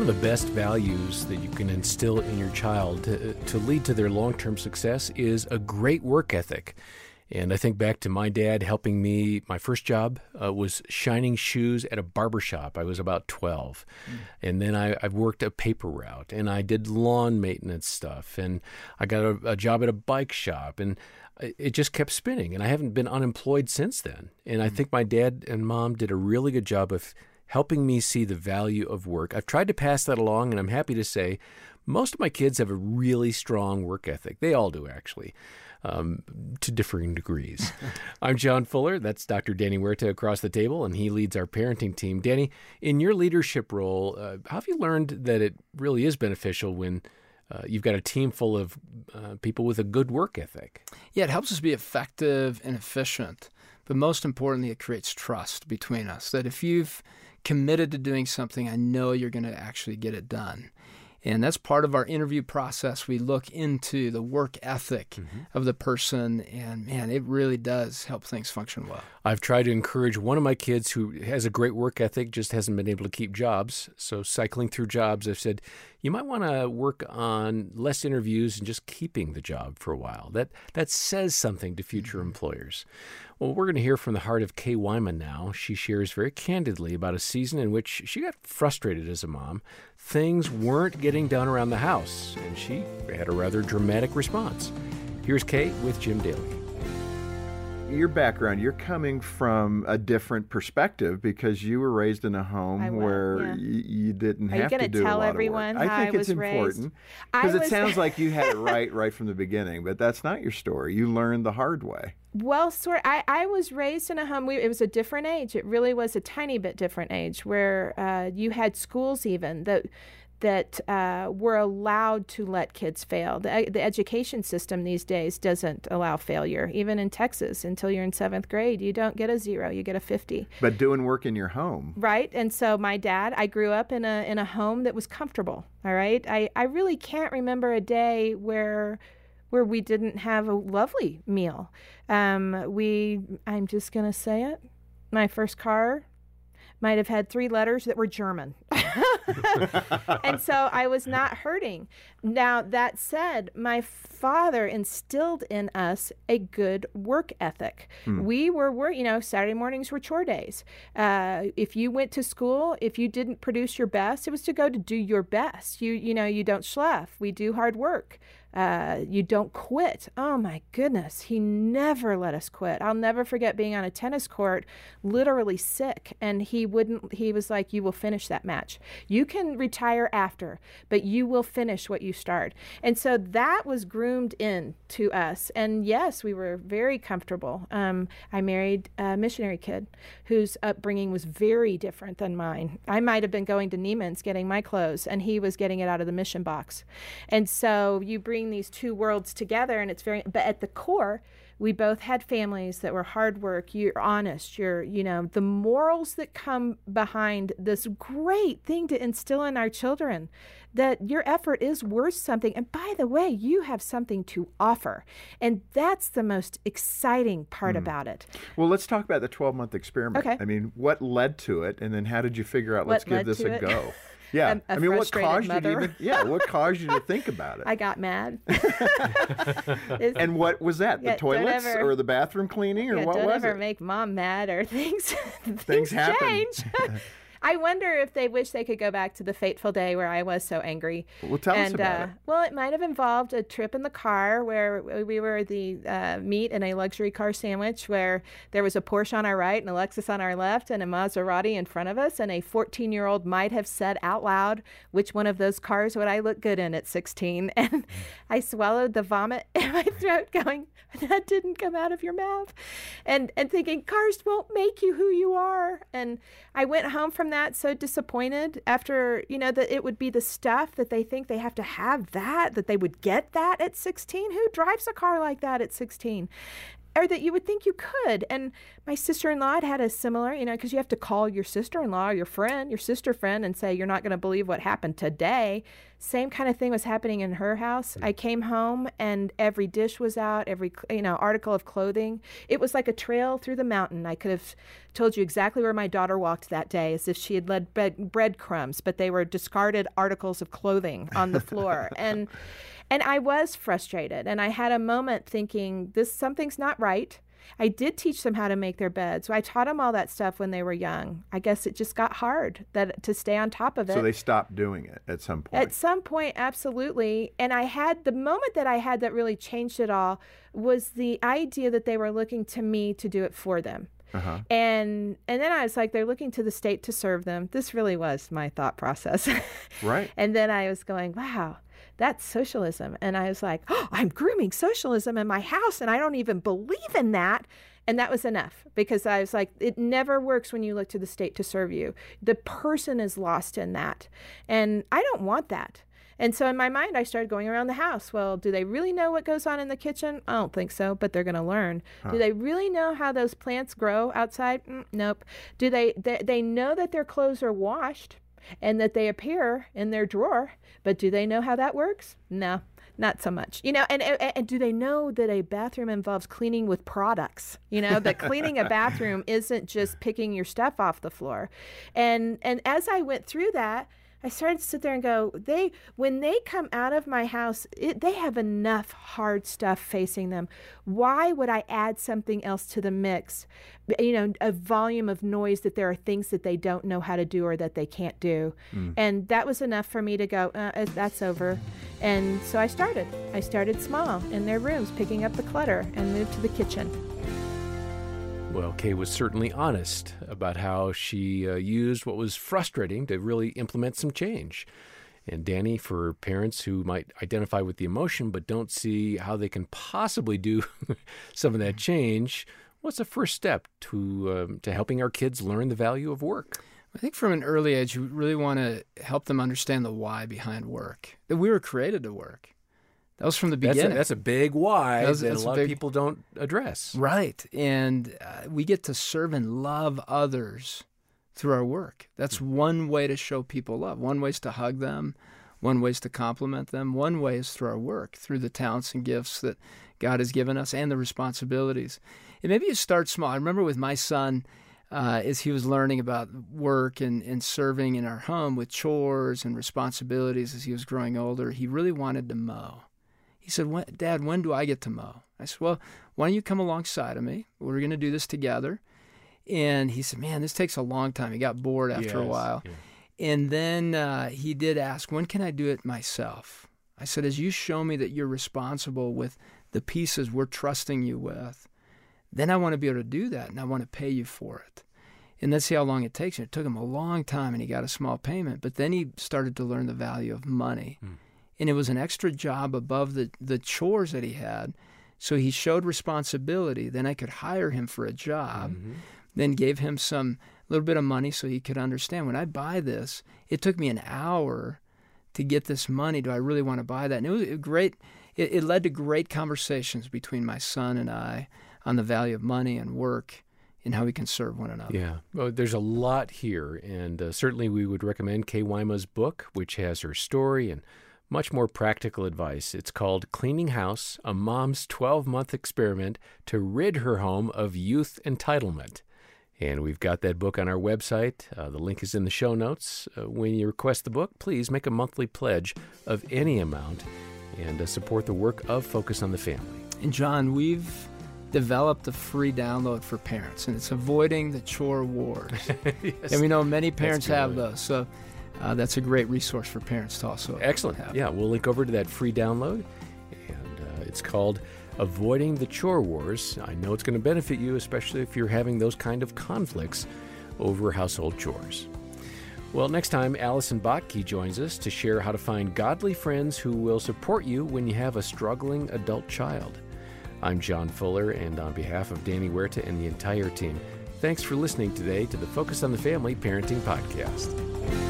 one of the best values that you can instill in your child to, to lead to their long term success is a great work ethic. And I think back to my dad helping me. My first job uh, was shining shoes at a barber shop. I was about 12. Mm. And then I, I, worked a paper route and I did lawn maintenance stuff. And I got a, a job at a bike shop. And it just kept spinning. And I haven't been unemployed since then. And I mm. think my dad and mom did a really good job of helping me see the value of work. I've tried to pass that along, and I'm happy to say most of my kids have a really strong work ethic. They all do, actually um, to differing degrees. I'm John Fuller. That's Dr. Danny Huerta across the table, and he leads our parenting team. Danny, in your leadership role, uh, how have you learned that it really is beneficial when uh, you've got a team full of uh, people with a good work ethic? Yeah, it helps us be effective and efficient. But most importantly, it creates trust between us that if you've committed to doing something, I know you're going to actually get it done. And that's part of our interview process. We look into the work ethic mm-hmm. of the person, and man, it really does help things function well. I've tried to encourage one of my kids who has a great work ethic, just hasn't been able to keep jobs. So, cycling through jobs, I've said, you might want to work on less interviews and just keeping the job for a while. That, that says something to future mm-hmm. employers. Well, we're going to hear from the heart of Kay Wyma now. She shares very candidly about a season in which she got frustrated as a mom. Things weren't getting done around the house, and she had a rather dramatic response. Here's Kay with Jim Daly your background, you're coming from a different perspective because you were raised in a home where yeah. y- you didn't Are have you to do tell a lot everyone of work. I think I it's important because it sounds like you had it right right from the beginning, but that's not your story. You learned the hard way. Well, sort. I, I was raised in a home. We, it was a different age. It really was a tiny bit different age where uh, you had schools even that that uh, we're allowed to let kids fail. The, the education system these days doesn't allow failure. Even in Texas, until you're in seventh grade, you don't get a zero, you get a 50. But doing work in your home. Right. And so my dad, I grew up in a, in a home that was comfortable. All right. I, I really can't remember a day where where we didn't have a lovely meal. Um, we, I'm just going to say it, my first car might have had three letters that were German. and so I was not hurting. Now, that said, my father instilled in us a good work ethic. Hmm. We were, were, you know, Saturday mornings were chore days. Uh, if you went to school, if you didn't produce your best, it was to go to do your best. You, you know, you don't slough. We do hard work. Uh, you don't quit. Oh my goodness, he never let us quit. I'll never forget being on a tennis court, literally sick, and he wouldn't. He was like, "You will finish that match. You can retire after, but you will finish what you start." And so that was groomed in to us. And yes, we were very comfortable. Um, I married a missionary kid whose upbringing was very different than mine. I might have been going to Neiman's getting my clothes, and he was getting it out of the mission box. And so you bring bring these two worlds together and it's very but at the core we both had families that were hard work you're honest you're you know the morals that come behind this great thing to instill in our children that your effort is worth something. And by the way you have something to offer. And that's the most exciting part mm. about it. Well let's talk about the 12 month experiment. Okay. I mean what led to it? And then how did you figure out let's give this a it? go yeah, a, a I mean, what caused mother. you to even? Yeah, what caused you to think about it? I got mad. and what was that? The yeah, toilets ever, or the bathroom cleaning or yeah, what don't was ever it? make mom mad or things. things, things happen. change. I wonder if they wish they could go back to the fateful day where I was so angry. Well, tell and, us about uh, it. Well, it might have involved a trip in the car where we were the uh, meat in a luxury car sandwich where there was a Porsche on our right and a Lexus on our left and a Maserati in front of us. And a 14 year old might have said out loud, which one of those cars would I look good in at 16? And I swallowed the vomit in my throat going, that didn't come out of your mouth. And, and thinking, cars won't make you who you are. And I went home from that so disappointed after, you know, that it would be the stuff that they think they have to have that, that they would get that at 16. Who drives a car like that at 16? Or that you would think you could. And my sister in law had had a similar, you know, because you have to call your sister in law or your friend, your sister friend, and say, You're not going to believe what happened today. Same kind of thing was happening in her house. Hmm. I came home and every dish was out, every, you know, article of clothing. It was like a trail through the mountain. I could have told you exactly where my daughter walked that day as if she had led bread, breadcrumbs, but they were discarded articles of clothing on the floor. and, and I was frustrated. And I had a moment thinking, this something's not right. I did teach them how to make their beds. So I taught them all that stuff when they were young. I guess it just got hard that to stay on top of it. So they stopped doing it at some point. At some point, absolutely. And I had the moment that I had that really changed it all was the idea that they were looking to me to do it for them. Uh-huh. And and then I was like, they're looking to the state to serve them. This really was my thought process. right. And then I was going, wow, that's socialism. And I was like, oh, I'm grooming socialism in my house, and I don't even believe in that. And that was enough because I was like, it never works when you look to the state to serve you. The person is lost in that. And I don't want that. And so in my mind, I started going around the house. Well, do they really know what goes on in the kitchen? I don't think so, but they're going to learn. Huh. Do they really know how those plants grow outside? Mm, nope. Do they, they they know that their clothes are washed? And that they appear in their drawer. But do they know how that works? No, not so much. You know, and, and, and do they know that a bathroom involves cleaning with products? You know, that cleaning a bathroom isn't just picking your stuff off the floor. And and as I went through that, I started to sit there and go, they when they come out of my house, it, they have enough hard stuff facing them. Why would I add something else to the mix? You know, a volume of noise that there are things that they don't know how to do or that they can't do. Mm. And that was enough for me to go, uh, uh, that's over. And so I started. I started small in their rooms, picking up the clutter and moved to the kitchen. Well, Kay was certainly honest about how she uh, used what was frustrating to really implement some change. And Danny, for parents who might identify with the emotion but don't see how they can possibly do some of that change, what's the first step to um, to helping our kids learn the value of work? I think from an early age, you really want to help them understand the why behind work. That we were created to work. That was from the beginning. That's a, that's a big why that, that a lot a big, of people don't address. Right. And uh, we get to serve and love others through our work. That's mm-hmm. one way to show people love. One way is to hug them. One way is to compliment them. One way is through our work, through the talents and gifts that God has given us and the responsibilities. And maybe you start small. I remember with my son, uh, as he was learning about work and, and serving in our home with chores and responsibilities as he was growing older, he really wanted to mow. He said, Dad, when do I get to mow? I said, Well, why don't you come alongside of me? We're going to do this together. And he said, Man, this takes a long time. He got bored after yes, a while. Yeah. And then uh, he did ask, When can I do it myself? I said, As you show me that you're responsible with the pieces we're trusting you with, then I want to be able to do that and I want to pay you for it. And let's see how long it takes. And it took him a long time and he got a small payment. But then he started to learn the value of money. Mm and it was an extra job above the, the chores that he had. So he showed responsibility. Then I could hire him for a job, mm-hmm. then gave him some little bit of money so he could understand when I buy this, it took me an hour to get this money. Do I really want to buy that? And it was great. It, it led to great conversations between my son and I on the value of money and work and how we can serve one another. Yeah, well, there's a lot here, and uh, certainly we would recommend Kay Wyma's book, which has her story and much more practical advice. It's called Cleaning House A Mom's 12 Month Experiment to Rid Her Home of Youth Entitlement. And we've got that book on our website. Uh, the link is in the show notes. Uh, when you request the book, please make a monthly pledge of any amount and uh, support the work of Focus on the Family. And John, we've developed a free download for parents, and it's Avoiding the Chore Wars. yes. And we know many parents have those. So uh, that's a great resource for parents to also excellent have. yeah we'll link over to that free download and uh, it's called avoiding the chore wars i know it's going to benefit you especially if you're having those kind of conflicts over household chores well, next time, Allison Bottke joins us to share how to find godly friends who will support you when you have a struggling adult child. I'm John Fuller, and on behalf of Danny Huerta and the entire team, thanks for listening today to the Focus on the Family Parenting Podcast.